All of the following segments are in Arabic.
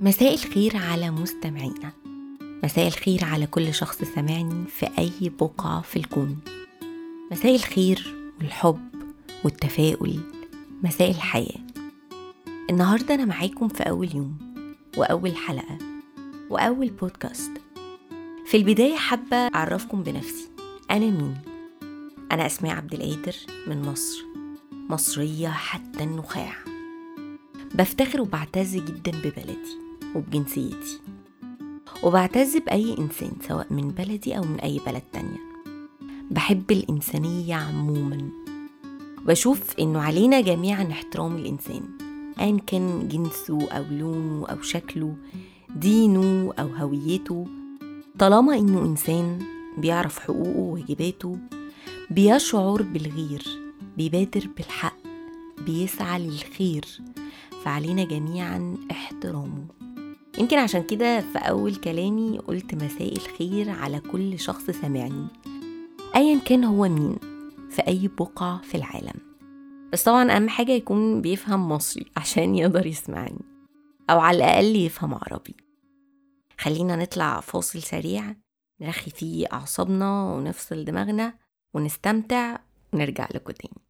مساء الخير على مستمعينا. مساء الخير على كل شخص سمعني في أي بقعة في الكون. مساء الخير والحب والتفاؤل. مساء الحياة. النهاردة أنا معاكم في أول يوم وأول حلقة وأول بودكاست في البداية حابة أعرفكم بنفسي. أنا مين؟ أنا أسماء عبد القادر من مصر. مصرية حتى النخاع. بفتخر وبعتز جدا ببلدي. وبجنسيتي. وبعتز بأي إنسان سواء من بلدي أو من أي بلد تانية. بحب الإنسانية عموما. بشوف إنه علينا جميعا احترام الإنسان أيا كان جنسه أو لونه أو شكله دينه أو هويته. طالما إنه إنسان بيعرف حقوقه وواجباته بيشعر بالغير بيبادر بالحق بيسعى للخير فعلينا جميعا احترامه. يمكن عشان كده في أول كلامي قلت مساء الخير على كل شخص سمعني أيا كان هو مين في أي بقعة في العالم. بس طبعا أهم حاجة يكون بيفهم مصري عشان يقدر يسمعني أو على الأقل يفهم عربي. خلينا نطلع فاصل سريع نرخي فيه أعصابنا ونفصل دماغنا ونستمتع ونرجع لكم تاني.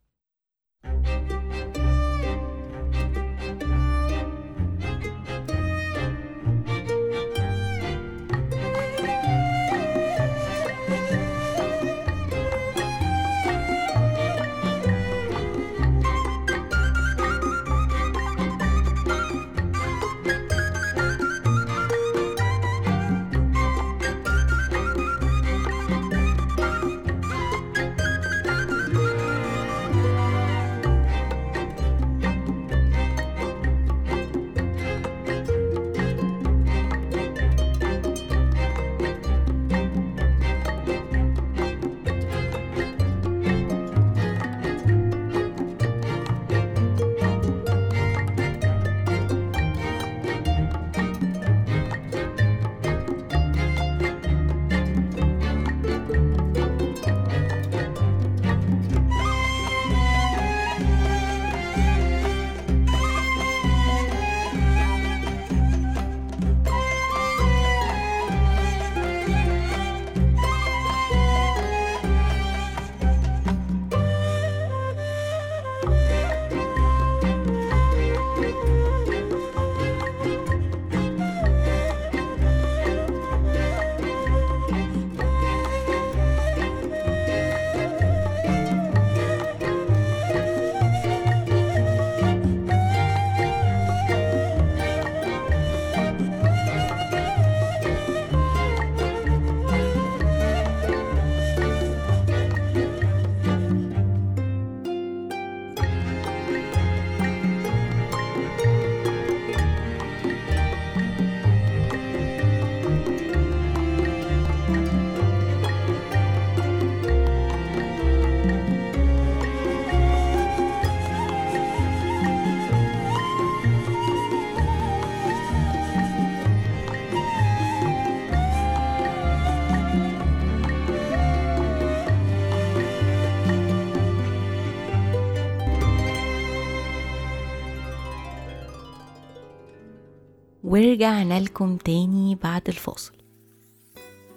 ورجعنا لكم تاني بعد الفاصل.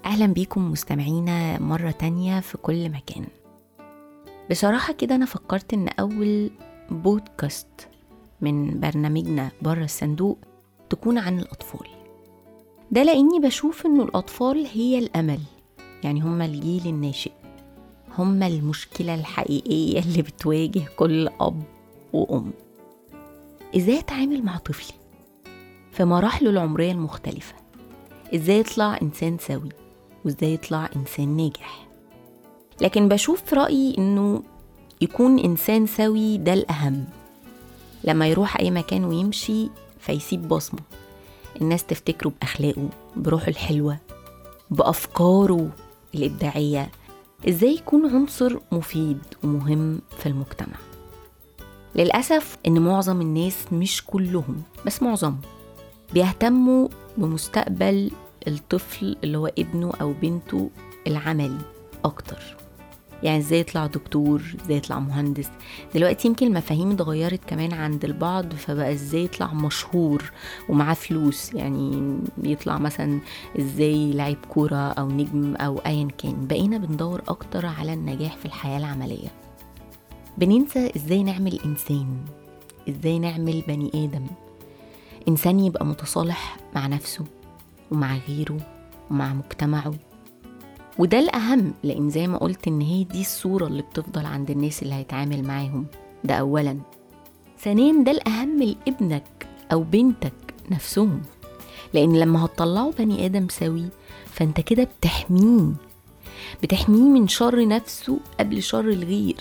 أهلا بيكم مستمعينا مرة تانية في كل مكان. بصراحة كده أنا فكرت إن أول بودكاست من برنامجنا بره الصندوق تكون عن الأطفال. ده لأني بشوف إنه الأطفال هي الأمل. يعني هما الجيل الناشئ. هما المشكلة الحقيقية اللي بتواجه كل أب وأم. إزاي أتعامل مع طفلي في مراحله العمرية المختلفة. إزاي يطلع إنسان سوي وإزاي يطلع إنسان ناجح. لكن بشوف في رأيي إنه يكون إنسان سوي ده الأهم. لما يروح أي مكان ويمشي فيسيب بصمة. الناس تفتكره بأخلاقه بروحه الحلوة بأفكاره الإبداعية. إزاي يكون عنصر مفيد ومهم في المجتمع؟ للأسف إن معظم الناس مش كلهم بس معظمهم. بيهتموا بمستقبل الطفل اللي هو ابنه أو بنته العملي أكتر. يعني إزاي يطلع دكتور إزاي يطلع مهندس. دلوقتي يمكن المفاهيم اتغيرت كمان عند البعض فبقى إزاي يطلع مشهور ومعاه فلوس. يعني يطلع مثلا إزاي لعيب كورة أو نجم أو ايا كان. بقينا بندور أكتر على النجاح في الحياة العملية. بننسى إزاي نعمل إنسان إزاي نعمل بني آدم. إنسان يبقى متصالح مع نفسه ومع غيره ومع مجتمعه. وده الأهم لأن زي ما قلت إن هي دي الصورة اللي بتفضل عند الناس اللي هيتعامل معاهم. ده أولا. ثانيا ده الأهم لابنك أو بنتك نفسهم. لأن لما هتطلعوا بني آدم سوي فأنت كده بتحميه. بتحميه من شر نفسه قبل شر الغير.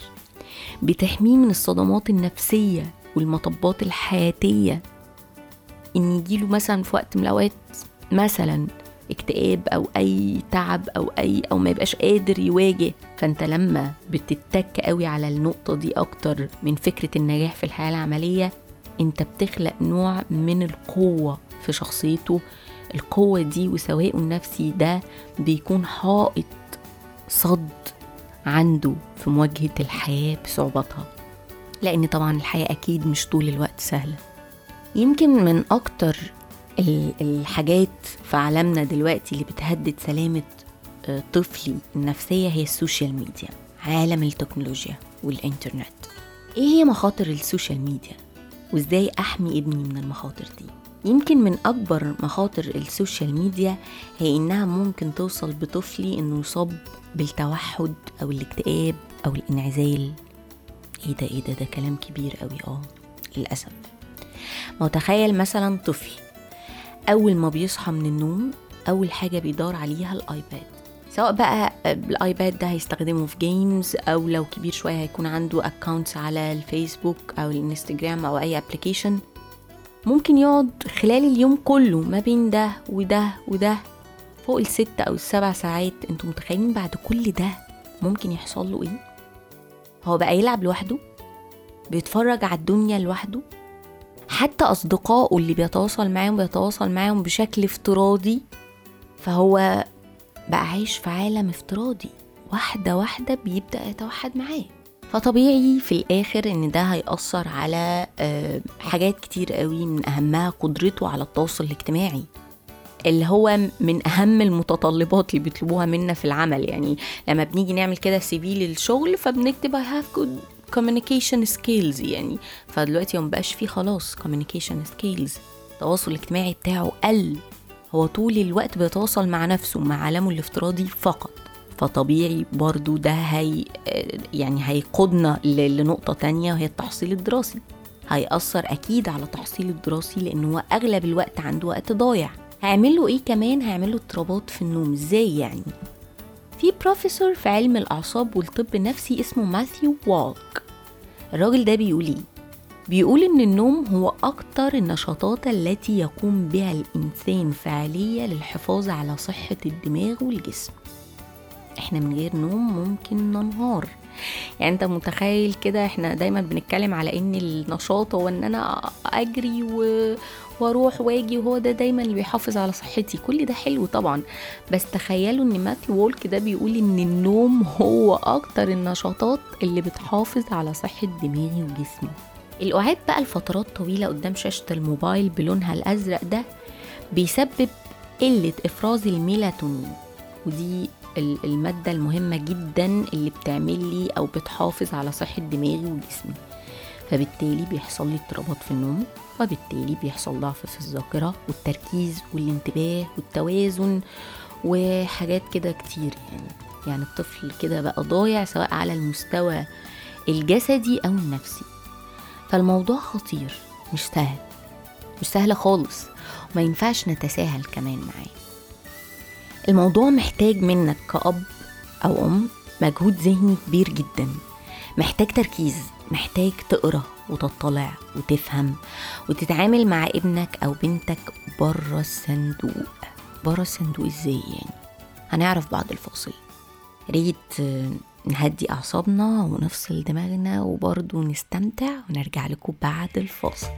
بتحميه من الصدمات النفسية والمطبات الحياتية. إن يجيله مثلا في وقت من الأوقات مثلا اكتئاب أو أي تعب أو أي أو ما يبقاش قادر يواجه فأنت لما بتتك قوي على النقطة دي أكتر من فكرة النجاح في الحياة العملية أنت بتخلق نوع من القوة في شخصيته. القوة دي وسواءه النفسي ده بيكون حائط صد عنده في مواجهة الحياة بصعوباتها لأن طبعا الحياة أكيد مش طول الوقت سهلة. يمكن من أكتر الحاجات في عالمنا دلوقتي اللي بتهدد سلامة طفلي النفسية هي السوشيال ميديا عالم التكنولوجيا والإنترنت. إيه هي مخاطر ال social media؟ وإزاي أحمي ابني من المخاطر دي؟ يمكن من أكبر مخاطر ال social media هي إنها ممكن توصل بطفلي إنه يصاب بالتوحد أو الاكتئاب أو الإنعزال. إيه ده إيه ده ده كلام كبير قوي آه للأسف. ما تخيل مثلا طفل أول ما بيصحى من النوم أول حاجة بيدور عليها الآيباد سواء بقى الآيباد ده هيستخدمه في games أو لو كبير شوية هيكون عنده accounts على الفيسبوك أو الإنستجرام أو أي application ممكن يقعد خلال اليوم كله ما بين ده وده وده فوق الست أو السبع ساعات. أنتوا متخيلين بعد كل ده ممكن يحصل له إيه؟ هو بقى يلعب لوحده؟ بيتفرج على الدنيا لوحده؟ حتى أصدقائه اللي بيتواصل معاهم بيتواصل معاهم بشكل افتراضي فهو بقى عايش في عالم افتراضي واحدة واحدة بيبدأ يتوحد معاه. فطبيعي في الآخر إن ده هيأثر على حاجات كتير قوي من أهمها قدرته على التواصل الاجتماعي اللي هو من أهم المتطلبات اللي بيطلبوها منا في العمل. يعني لما بنيجي نعمل كده سي في للشغل فبنكتب I have good communication skills يعني. فدلوقتي ما بقاش فيه خلاص communication skills. التواصل الاجتماعي بتاعه قل. هو طول الوقت بيتواصل مع نفسه مع عالمه الافتراضي فقط. فطبيعي برضو ده هي يعني هيقودنا لنقطة تانية وهي التحصيل الدراسي. هيأثر أكيد على التحصيل الدراسي لأنه هو أغلب الوقت عنده وقت ضايع. هيعمل له إيه كمان؟ هيعمل له اضطرابات في النوم. إزاي يعني؟ في بروفيسور في علم الأعصاب والطب النفسي اسمه ماثيو والك الراجل ده بيقول إيه؟ بيقول إن النوم هو أكتر النشاطات التي يقوم بها الإنسان فعالية للحفاظ على صحة الدماغ والجسم. إحنا من غير نوم ممكن ننهار. يعني أنت متخيل كده إحنا دايما بنتكلم على إن النشاط هو إن أنا أجري و... وأروح واجي وهو ده دايما اللي بيحافظ على صحتي. كل ده حلو طبعا بس تخيلوا إن ماثيو وولك ده بيقول إن النوم هو أكتر النشاطات اللي بتحافظ على صحة دماغي وجسمي. القعاد بقى لفترات طويلة قدام شاشة الموبايل بلونها الأزرق ده بيسبب قلة إفراز الميلاتونين. ودي المادة المهمة جدا اللي بتعمل لي أو بتحافظ على صحة دماغي وجسمي. فبالتالي بيحصل لي اضطرابات في النوم وبالتالي بيحصل ضعف في الذاكرة والتركيز والانتباه والتوازن وحاجات كده كتير يعني. يعني الطفل كده بقى ضايع سواء على المستوى الجسدي أو النفسي. فالموضوع خطير مش سهل مش سهل خالص وما ينفعش نتساهل كمان معاه. الموضوع محتاج منك كأب أو أم مجهود ذهني كبير جدا محتاج تركيز. محتاج تقرأ وتطلع وتفهم وتتعامل مع ابنك أو بنتك بره الصندوق. بره الصندوق إزاي يعني؟ هنعرف بعد الفاصل. ريت نهدي أعصابنا ونفصل دماغنا وبرضه نستمتع ونرجع لكم بعد الفاصل.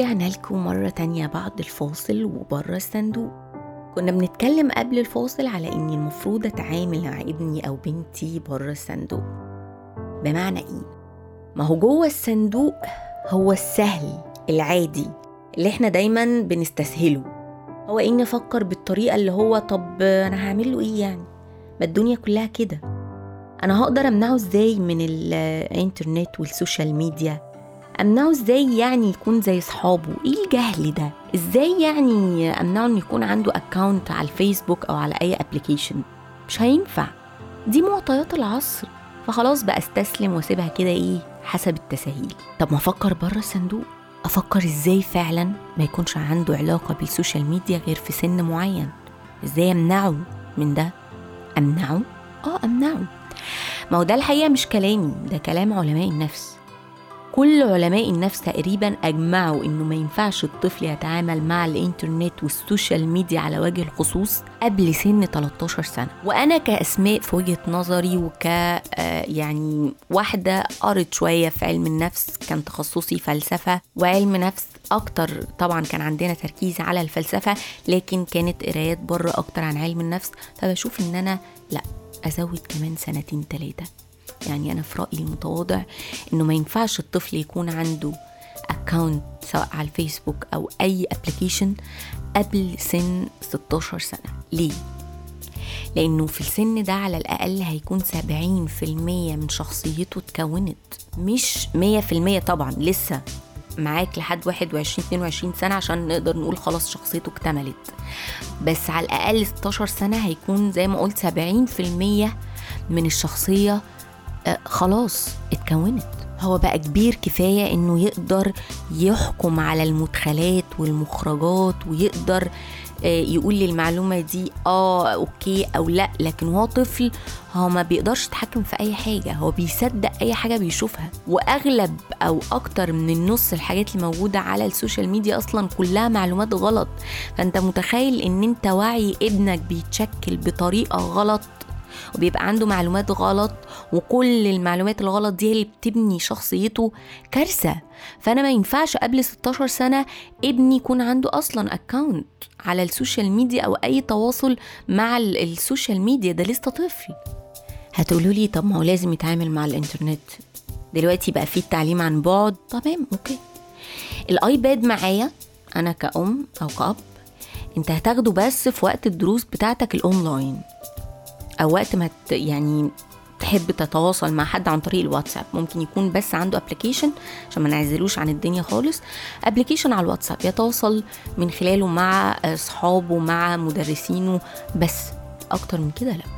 ورجعنا لكم مرة تانية بعد الفاصل وبره الصندوق. كنا بنتكلم قبل الفاصل على إني المفروض أتعامل مع ابني أو بنتي بره الصندوق. بمعنى إيه؟ ما هو جوه الصندوق هو السهل العادي اللي إحنا دايما بنستسهله. هو إني أفكر بالطريقة اللي هو طب أنا هعمل له إيه يعني؟ ما الدنيا كلها كده. أنا هقدر أمنعه إزاي من الإنترنت وال social media؟ امنعه إزاي يعني يكون زي صحابه؟ إيه الجهل ده؟ إزاي يعني امنعه إنه يكون عنده account على الفيسبوك أو على أي application مش هينفع. دي معطيات العصر. فخلاص بقى استسلم واسيبها كده إيه حسب التساهيل. طب ما أفكر بره الصندوق. أفكر إزاي فعلا ما يكونش عنده علاقة بال social media غير في سن معين؟ إزاي أمنعه من ده؟ أمنعه؟ آه أمنعه. ما هو ده الحقيقة مش كلامي ده كلام علماء النفس. كل علماء النفس تقريبا أجمعوا إنه ما ينفعش الطفل يتعامل مع الإنترنت وال social media على وجه الخصوص قبل سن 13 سنة. وأنا كأسماء في وجهة نظري وك آه، يعني واحدة قرت شوية في علم النفس كان تخصصي فلسفة وعلم نفس أكتر طبعا كان عندنا تركيز على الفلسفة لكن كانت قرايات بره أكتر عن علم النفس. فبشوف إن أنا لأ أزود كمان سنتين ثلاثة يعني أنا في رأيي المتواضع إنه ما ينفعش الطفل يكون عنده account سواء على الفيسبوك أو أي application قبل سن 16 سنة. ليه؟ لأنه في السن ده على الأقل هيكون 70% من شخصيته اتكونت. مش 100% طبعا لسه معاك لحد 21 22 سنة عشان نقدر نقول خلاص شخصيته اكتملت. بس على الأقل 16 سنة هيكون زي ما قلت 70% من الشخصية آه، خلاص اتكونت. هو بقى كبير كفاية إنه يقدر يحكم على المدخلات والمخرجات ويقدر آه، يقول لي المعلومة دي آه okay أو لأ لكن هو طفل هو ما بيقدرش يتحكم في أي حاجة. هو بيصدق أي حاجة بيشوفها. وأغلب أو أكتر من النص الحاجات اللي موجودة على ال social media أصلا كلها معلومات غلط. فأنت متخيل إن أنت وعي ابنك بيتشكل بطريقة غلط؟ وبيبقى عنده معلومات غلط وكل المعلومات الغلط دي هي اللي بتبني شخصيته كارثة. فأنا ما ينفعش قبل 16 سنة ابني يكون عنده أصلا account على ال social media أو أي تواصل مع ال- ال social media ده لسه طفل. هتقولوا لي طب ما هو لازم يتعامل مع الإنترنت. دلوقتي بقى فيه التعليم عن بعد. تمام okay. ال iPad معايا أنا كأم أو كأب. أنت هتاخده بس في وقت الدروس بتاعتك الأونلاين أو وقت ما يعني تحب تتواصل مع حد عن طريق الواتساب. ممكن يكون بس عنده application عشان ما نعزلوش عن الدنيا خالص. application على الواتساب. يتواصل من خلاله مع أصحابه مع مدرسينه بس. أكتر من كده لا.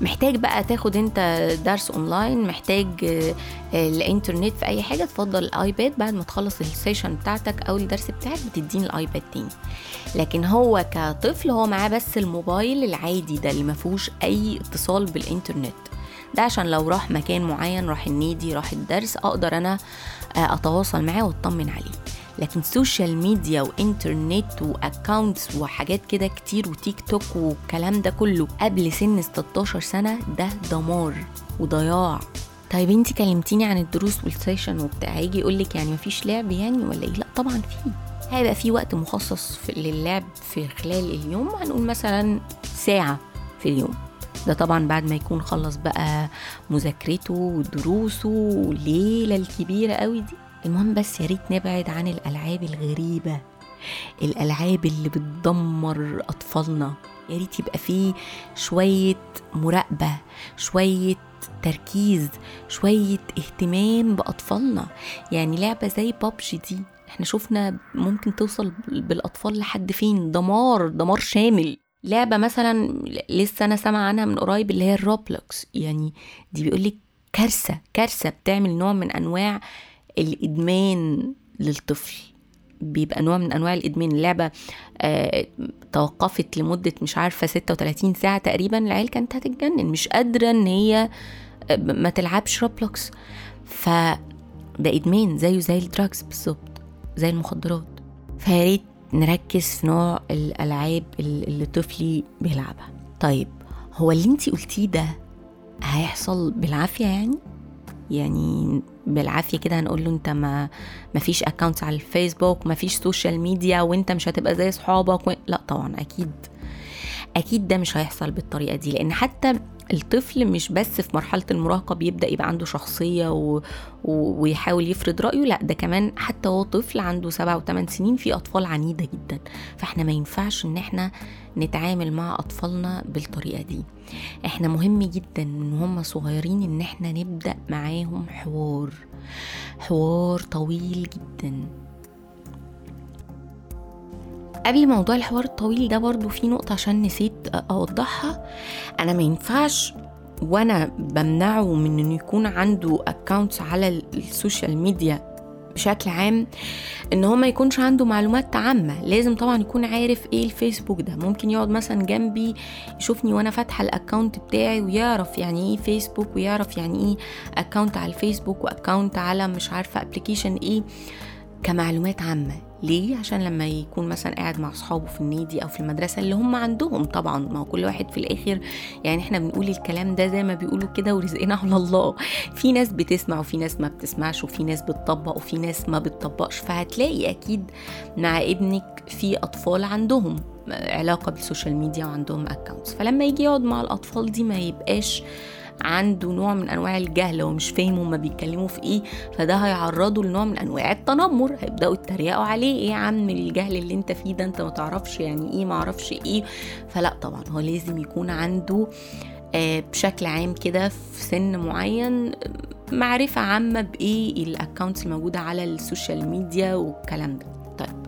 محتاج بقى تاخد انت درس اونلاين محتاج آه، آه، الإنترنت في أي حاجة تفضل ال iPad. بعد ما تخلص ال session بتاعتك أو الدرس بتاعك بتديني ال iPad تاني. لكن هو كطفل هو معاه بس الموبايل العادي ده اللي ما فيهوش أي اتصال بالإنترنت. ده عشان لو راح مكان معين راح النادي راح الدرس أقدر أنا آه، أتواصل معاه وأطمن عليه. لكن social media وإنترنت و accounts وحاجات كده كتير وتيك توك والكلام ده كله قبل سن 16 سنة ده دمار وضياع. طيب انت كلمتيني عن الدروس والسيشن وبتاع هيجي يقول لك يعني مفيش لعب يعني ولا إيه؟ لا طبعا في. هيبقى في وقت مخصص في للعب في خلال اليوم هنقول مثلا ساعة في اليوم. ده طبعا بعد ما يكون خلص بقى مذاكرته ودروسه والليلة الكبيرة قوي دي. المهم بس يا ريت نبعد عن الألعاب الغريبة الألعاب اللي بتدمر أطفالنا. يا ريت يبقى فيه شوية مراقبة شوية تركيز شوية اهتمام بأطفالنا. يعني لعبة زي بابجي دي إحنا شفنا ممكن توصل بالأطفال لحد فين؟ دمار دمار شامل. لعبة مثلا لسه أنا سامعة عنها من قريب اللي هي ال Roblox يعني دي بيقول لك كارثة كارثة بتعمل نوع من أنواع الإدمان للطفل. بيبقى نوع من أنواع الإدمان. اللعبة آه توقفت لمدة مش عارفة 36 ساعة تقريبا. العيال كانت هتتجنن. مش قادرة إن هي آه، ما تلعبش Roblox فده إدمان زيه زي ال drugs بالظبط زي المخدرات. فيا ريت نركز في نوع الألعاب اللي طفلي بيلعبها. طيب هو اللي انتي قلتيه ده هيحصل بالعافية يعني؟ يعني بالعافية كده هنقول له انت ما ما فيش account على الفيسبوك ما فيش social media وانت مش هتبقى زي صحابك و... لا طبعا أكيد. أكيد ده مش هيحصل بالطريقة دي لأن حتى الطفل مش بس في مرحلة المراهقة بيبدأ يبقى عنده شخصية و... و... ويحاول يفرض رأيه لا ده كمان حتى هو طفل عنده سبعة وثمان سنين في أطفال عنيدة جدا. فإحنا ما ينفعش إن إحنا نتعامل مع أطفالنا بالطريقة دي. إحنا مهم جدا من هم صغيرين إن إحنا نبدأ معاهم حوار حوار طويل جدا. قبل موضوع الحوار الطويل ده برضو في نقطة عشان نسيت أوضحها. أنا ما ينفعش وأنا بمنعه من إنه يكون عنده accounts على ال social media بشكل عام إن هو ما يكونش عنده معلومات عامة. لازم طبعا يكون عارف إيه الفيسبوك ده. ممكن يقعد مثلا جنبي يشوفني وأنا فاتحة ال account بتاعي ويعرف يعني إيه فيسبوك ويعرف يعني إيه account على الفيسبوك و account على مش عارفة application إيه. كمعلومات عامة. ليه؟ عشان لما يكون مثلا قاعد مع أصحابه في النادي أو في المدرسة اللي هم عندهم طبعا ما هو كل واحد في الآخر يعني إحنا بنقول الكلام ده زي ما بيقولوا كده ورزقنا على الله. في ناس بتسمع وفي ناس ما بتسمعش وفي ناس بتطبق وفي ناس ما بتطبقش. فهتلاقي أكيد مع ابنك في أطفال عندهم علاقة بال social media وعندهم accounts فلما يجي يقعد مع الأطفال دي ما يبقاش عنده نوع من أنواع الجهل ومش فاهم هما بيتكلموا في إيه فده هيعرضه لنوع من أنواع التنمر. هيبدأوا يتريقوا عليه. إيه يا عم الجهل اللي أنت فيه ده؟ أنت ما تعرفش يعني إيه ما أعرفش إيه. فلا طبعا هو لازم يكون عنده آه، بشكل عام كده في سن معين معرفة عامة بإيه ال accounts الموجودة على ال social media والكلام ده. طيب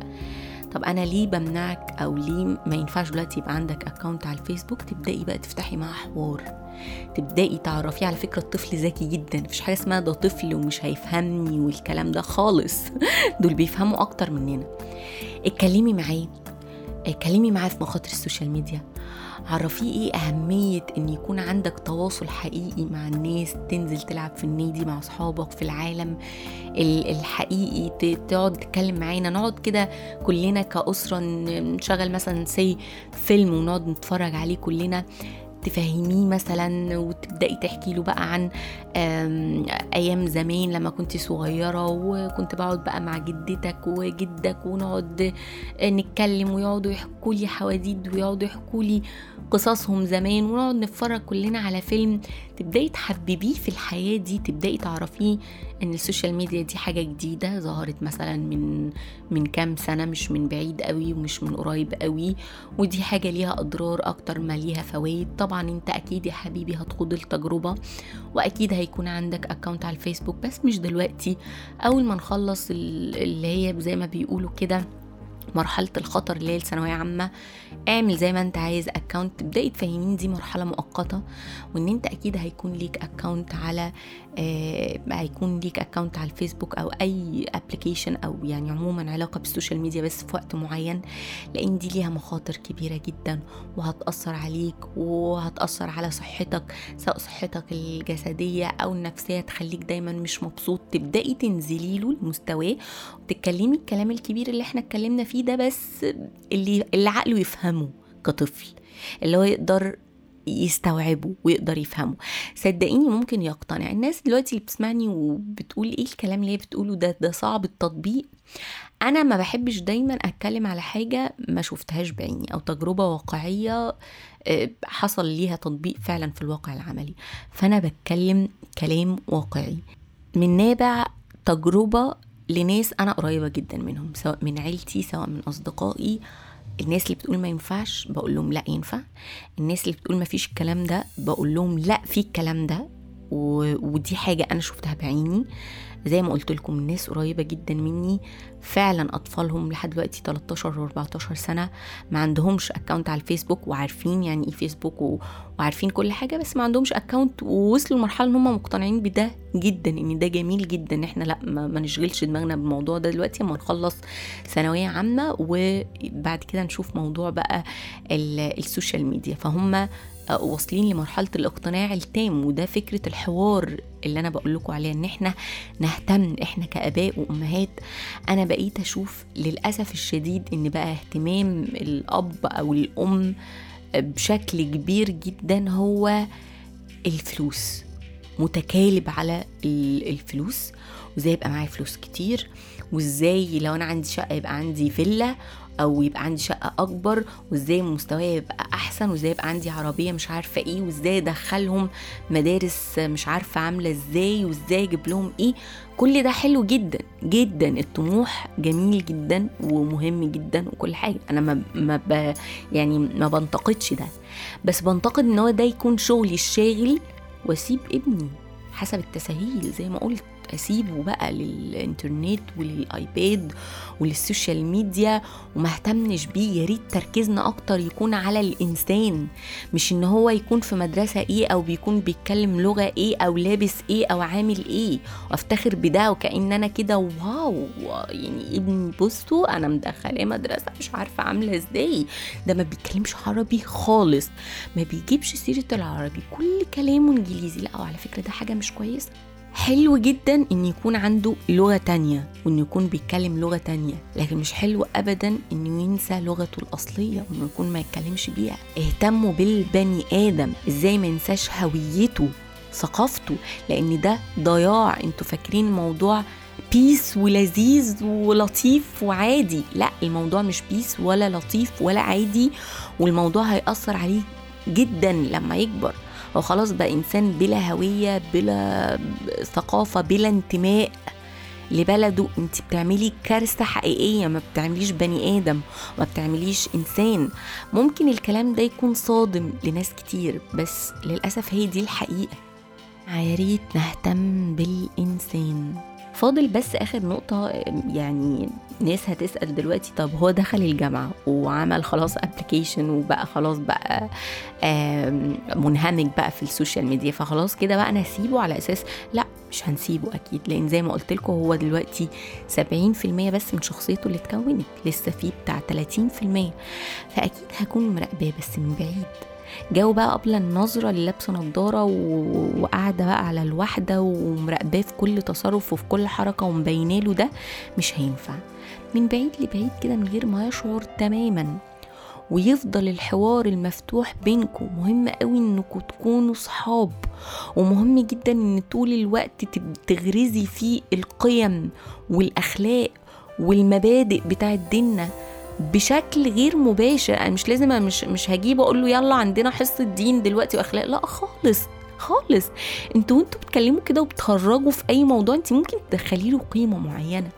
طب أنا ليه بمنعك أو ليه ما ينفعش دلوقتي يبقى عندك account على الفيسبوك؟ تبدأي بقى تفتحي معاه حوار. تبدأي تعرفيه على فكرة الطفل ذكي جدا. مفيش حاجة اسمها ده طفل ومش هيفهمني والكلام ده خالص. دول بيفهموا أكتر مننا. اتكلمي معاه. اتكلمي معاه في مخاطر ال social media. عرفيه إيه أهمية إن يكون عندك تواصل حقيقي مع الناس تنزل تلعب في النادي مع أصحابك في العالم الحقيقي تقعد تتكلم معانا. نقعد كده كلنا كأسرة نشغل مثلا سي فيلم ونقعد نتفرج عليه كلنا. تفهميه مثلا وتبدأي تحكي له بقى عن أيام زمان لما كنت صغيرة وكنت بقعد بقى مع جدتك وجدك ونقعد نتكلم ويقعدوا يحكوا لي حواديت ويقعدوا يحكوا لي قصصهم زمان ونقعد نتفرج كلنا على فيلم. تبدأي تحببيه في الحياة دي تبدأي تعرفيه إن ال social media دي حاجة جديدة ظهرت مثلا من من كام سنة مش من بعيد قوي ومش من قريب قوي ودي حاجة ليها أضرار أكتر ما ليها فوائد. طبعا أنت أكيد يا حبيبي هتخوض التجربة وأكيد هيكون عندك account على الفيسبوك بس مش دلوقتي. أول ما نخلص اللي هي زي ما بيقولوا كده مرحلة الخطر اللي هي الثانوية عامة اعمل زي ما أنت عايز account تبدأي تفهميه إن دي مرحلة مؤقتة وإن أنت أكيد هيكون ليك account على هيكون ليك account على الفيسبوك أو أي application أو يعني عموما علاقة بال social media بس في وقت معين لأن دي ليها مخاطر كبيرة جدا وهتأثر عليك وهتأثر على صحتك سواء صحتك الجسدية أو النفسية تخليك دايما مش مبسوط. تبدأي تنزلي له لمستواه وتتكلمي الكلام الكبير اللي إحنا اتكلمنا فيه ده بس اللي اللي عقله يفهمه كطفل اللي هو يقدر يستوعبه ويقدر يفهمه. صدقيني ممكن يقتنع. الناس دلوقتي اللي بتسمعني وبتقول إيه الكلام اللي هي بتقوله ده ده صعب التطبيق. أنا ما بحبش دايما أتكلم على حاجة ما شفتهاش بعيني أو تجربة واقعية آه، حصل ليها تطبيق فعلا في الواقع العملي. فأنا بتكلم كلام واقعي. من نابع تجربة لناس أنا قريبة جدا منهم سواء من عيلتي سواء من أصدقائي. الناس اللي بتقول ما ينفعش بقول لهم لا ينفع. الناس اللي بتقول ما فيش الكلام ده بقول لهم لا في الكلام ده. و... ودي حاجة أنا شفتها بعيني. زي ما قلت لكم الناس قريبة جدا مني فعلا أطفالهم لحد دلوقتي 13 و 14 سنة ما عندهمش اكونت على الفيسبوك وعارفين يعني إيه فيسبوك و... وعارفين كل حاجة بس ما عندهمش account ووصلوا لمرحلة إن هم مقتنعين بده جدا إن ده جميل جدا. ان إحنا لأ ما, ما نشغلش دماغنا بالموضوع ده دلوقتي أما نخلص ثانوية عامة وبعد كده نشوف موضوع بقى ال- ال social media. فهم واصلين لمرحلة الاقتناع التام وده فكرة الحوار اللي أنا بقول لكم عليها إن إحنا نهتم إحنا كآباء وأمهات. أنا بقيت أشوف للأسف الشديد إن بقى اهتمام الأب أو الأم بشكل كبير جدا هو الفلوس. متكالب على ال- الفلوس وإزاي يبقى معايا فلوس كتير وإزاي لو أنا عندي شقة يبقى عندي فيلا أو يبقى عندي شقة أكبر وإزاي مستواي يبقى أحسن وإزاي يبقى عندي عربية مش عارفة إيه وإزاي أدخلهم مدارس مش عارفة عاملة إزاي وإزاي أجيب لهم إيه. كل ده حلو جدا جدا. الطموح جميل جدا ومهم جدا وكل حاجة. أنا ما ما ب يعني ما بنتقدش ده. بس بنتقد إن هو ده يكون شغلي الشاغل. وأسيب ابني حسب التساهيل زي ما قلت. أسيبه بقى للإنترنت وللآيباد ولل social media وما اهتمش بيه. يا ريت تركيزنا أكتر يكون على الإنسان مش إن هو يكون في مدرسة إيه أو بيكون بيتكلم لغة إيه أو لابس إيه أو عامل إيه. وافتخر بده وكأن أنا كده wow. يعني ابني بصوا أنا مدخلاه مدرسة مش عارفة عاملة إزاي. ده ما بيتكلمش عربي خالص ما بيجيبش سيرة العربي. كل كلامه إنجليزي. لا وعلى فكرة ده حاجة مش كويسة. حلو جدا إن يكون عنده لغة تانية وإن يكون بيتكلم لغة تانية لكن مش حلو ابدا إنه ينسى لغته الأصلية وإنه يكون ما يتكلمش بيها. اهتموا بالبني آدم إزاي ما ينساش هويته ثقافته لأن ده ضياع. أنتوا فاكرين الموضوع peace ولذيذ ولطيف وعادي؟ لا الموضوع مش peace ولا لطيف ولا عادي والموضوع هيأثر عليه جدا لما يكبر. هو خلاص بقى إنسان بلا هوية بلا ثقافة بلا انتماء لبلده. انت بتعملي كارثة حقيقية ما بتعمليش بني آدم ما بتعمليش إنسان. ممكن الكلام ده يكون صادم لناس كتير بس للأسف هي دي الحقيقة. يا ريت نهتم بالإنسان. فاضل بس آخر نقطة يعني ناس هتسأل دلوقتي طب هو دخل الجامعة وعمل خلاص application وبقى خلاص بقى منهمك بقى في ال social media فخلاص كده بقى أنا هسيبه على أساس لا مش هنسيبه أكيد لأن زي ما قلت لكم هو دلوقتي 70% بس من شخصيته اللي اتكونت لسه في بتاع 30% فأكيد هكون مراقباه بس من بعيد. جو بقى قبل النظرة اللي لابسة نضارة و- وقاعدة بقى على الواحدة ومراقباه في كل تصرف وفي كل حركة ومبينه له ده مش هينفع. من بعيد لبعيد كده من غير ما يشعر تماما. ويفضل الحوار المفتوح بينكم. مهم قوي إنكم تكونوا صحاب. ومهم جدا إن طول الوقت تغرزي فيه القيم والأخلاق والمبادئ بتاعت ديننا. بشكل غير مباشر. أنا مش لازم مش مش هجيب أقول له يلا عندنا حصة دين دلوقتي وأخلاق. لا خالص. خالص. أنتوا وانتوا بتتكلموا كده وبتخرجوا في أي موضوع انت ممكن تدخلي له قيمة معينة.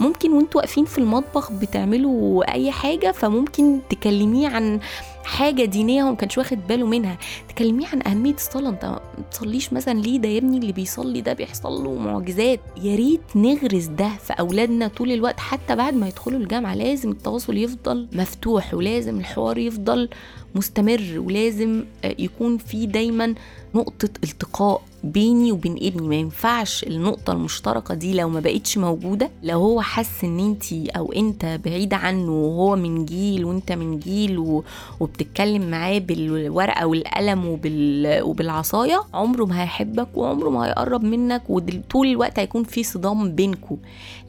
ممكن وانتوا واقفين في المطبخ بتعملوا أي حاجة فممكن تكلميه عن حاجة دينية هو كانش واخد باله منها. تكلميه عن أهمية الصلاة. انت ما تصليش مثلا ليه؟ ده يا ابني اللي بيصلي ده بيحصل له معجزات. يا ريت نغرس ده في أولادنا طول الوقت. حتى بعد ما يدخلوا الجامعة لازم التواصل يفضل مفتوح ولازم الحوار يفضل مستمر ولازم آه، يكون في دايما نقطة التقاء بيني وبين ابني ما ينفعش النقطة المشتركة دي لو ما بقتش موجودة لو هو حس إن انتي أو أنت بعيد عنه وهو من جيل وأنت من جيل و... وبتتكلم معاه بالورقة والقلم وبال... وبالعصاية عمره ما هيحبك وعمره ما هيقرب منك وطول الوقت هيكون في صدام بينكم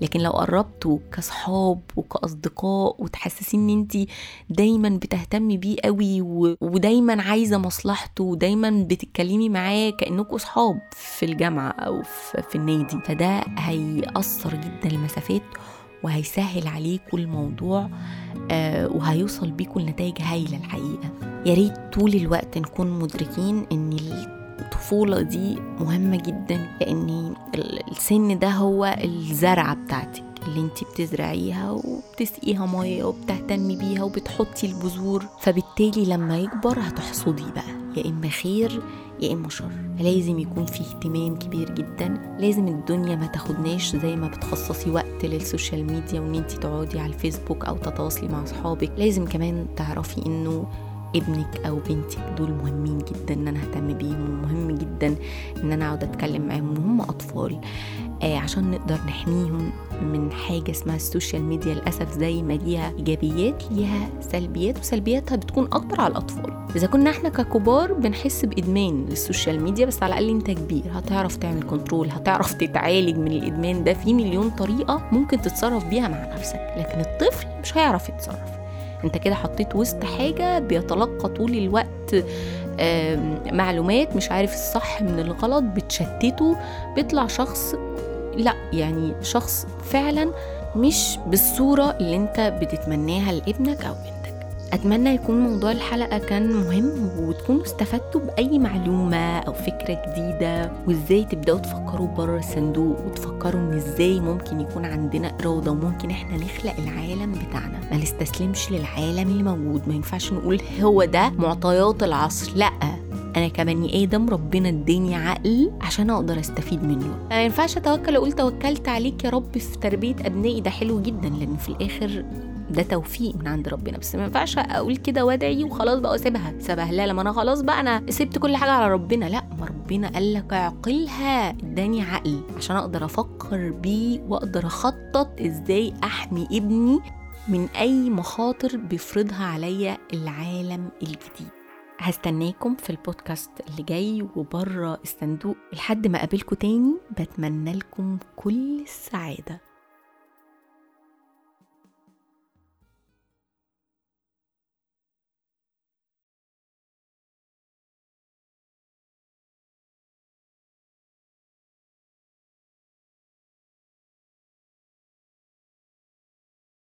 لكن لو قربتوا كصحاب وكأصدقاء وتحسسين إن انتي دايما بتهتمي بيه قوي و... ودايما عايزة مصلحته ودايما بتتكلمي معاه كأنكم صحاب في الجامعة أو في, النادي. فده هيأثر جدا المسافات وهيسهل عليكم الموضوع آه وهيوصل بيكم لنتائج هايلة الحقيقة. يا ريت طول الوقت نكون مدركين إن الطفولة دي مهمة جدا لأن السن ده هو الزرعة بتاعتك. اللي انت بتزرعيها وبتسقيها مية وبتهتمي بيها وبتحطي البذور. فبالتالي لما يكبر هتحصدي بقى يا إما خير يا إما شر. لازم يكون في اهتمام كبير جدا. لازم الدنيا ما تاخدناش زي ما بتخصصي وقت لل social media وإن انت تقعدي على الفيسبوك أو تتواصلي مع أصحابك. لازم كمان تعرفي إنه ابنك أو بنتك دول مهمين جدا إن أنا أهتم بيهم ومهم جدا إن أنا أقعد أتكلم معاهم وهم أطفال. عشان نقدر نحميهم من حاجة اسمها ال social media للأسف زي ما ليها إيجابيات ليها سلبيات وسلبياتها بتكون أكتر على الأطفال. إذا كنا إحنا ككبار بنحس بإدمان لل social media بس على الأقل أنت كبير. هتعرف تعمل control هتعرف تتعالج من الإدمان ده. في مليون طريقة ممكن تتصرف بيها مع نفسك لكن الطفل مش هيعرف يتصرف. أنت كده حطيت وسط حاجة بيتلقى طول الوقت معلومات مش عارف الصح من الغلط بتشتته بيطلع شخص لا يعني شخص فعلا مش بالصورة اللي انت بتتمناها لابنك أو بنتك. أتمنى يكون موضوع الحلقة كان مهم وتكونوا استفدتوا بأي معلومة أو فكرة جديدة وإزاي تبدأوا تفكروا بره الصندوق وتفكروا إن إزاي ممكن يكون عندنا إرادة وممكن إحنا نخلق العالم بتاعنا. ما نستسلمش للعالم اللي موجود. ما ينفعش نقول هو ده معطيات العصر. لأ أنا كبني آدم ربنا اداني عقل عشان أقدر أستفيد منه. ما ينفعش أتوكل أقول توكلت عليك يا رب في تربية أبنائي. ده حلو جدا لأن في الآخر ده توفيق من عند ربنا. بس ما ينفعش أقول كده وادعي وخلاص بقى اسيبها سيبها. لا لما أنا خلاص بقى أنا سبت كل حاجة على ربنا. لا ما ربنا قال لك اعقلها. اداني عقل عشان أقدر أفكر بيه وأقدر أخطط إزاي أحمي ابني من أي مخاطر بيفرضها عليا العالم الجديد. هستناكم في البودكاست اللي جاي وبره الصندوق. لحد ما أقابلكم تاني بتمنى لكم كل السعاده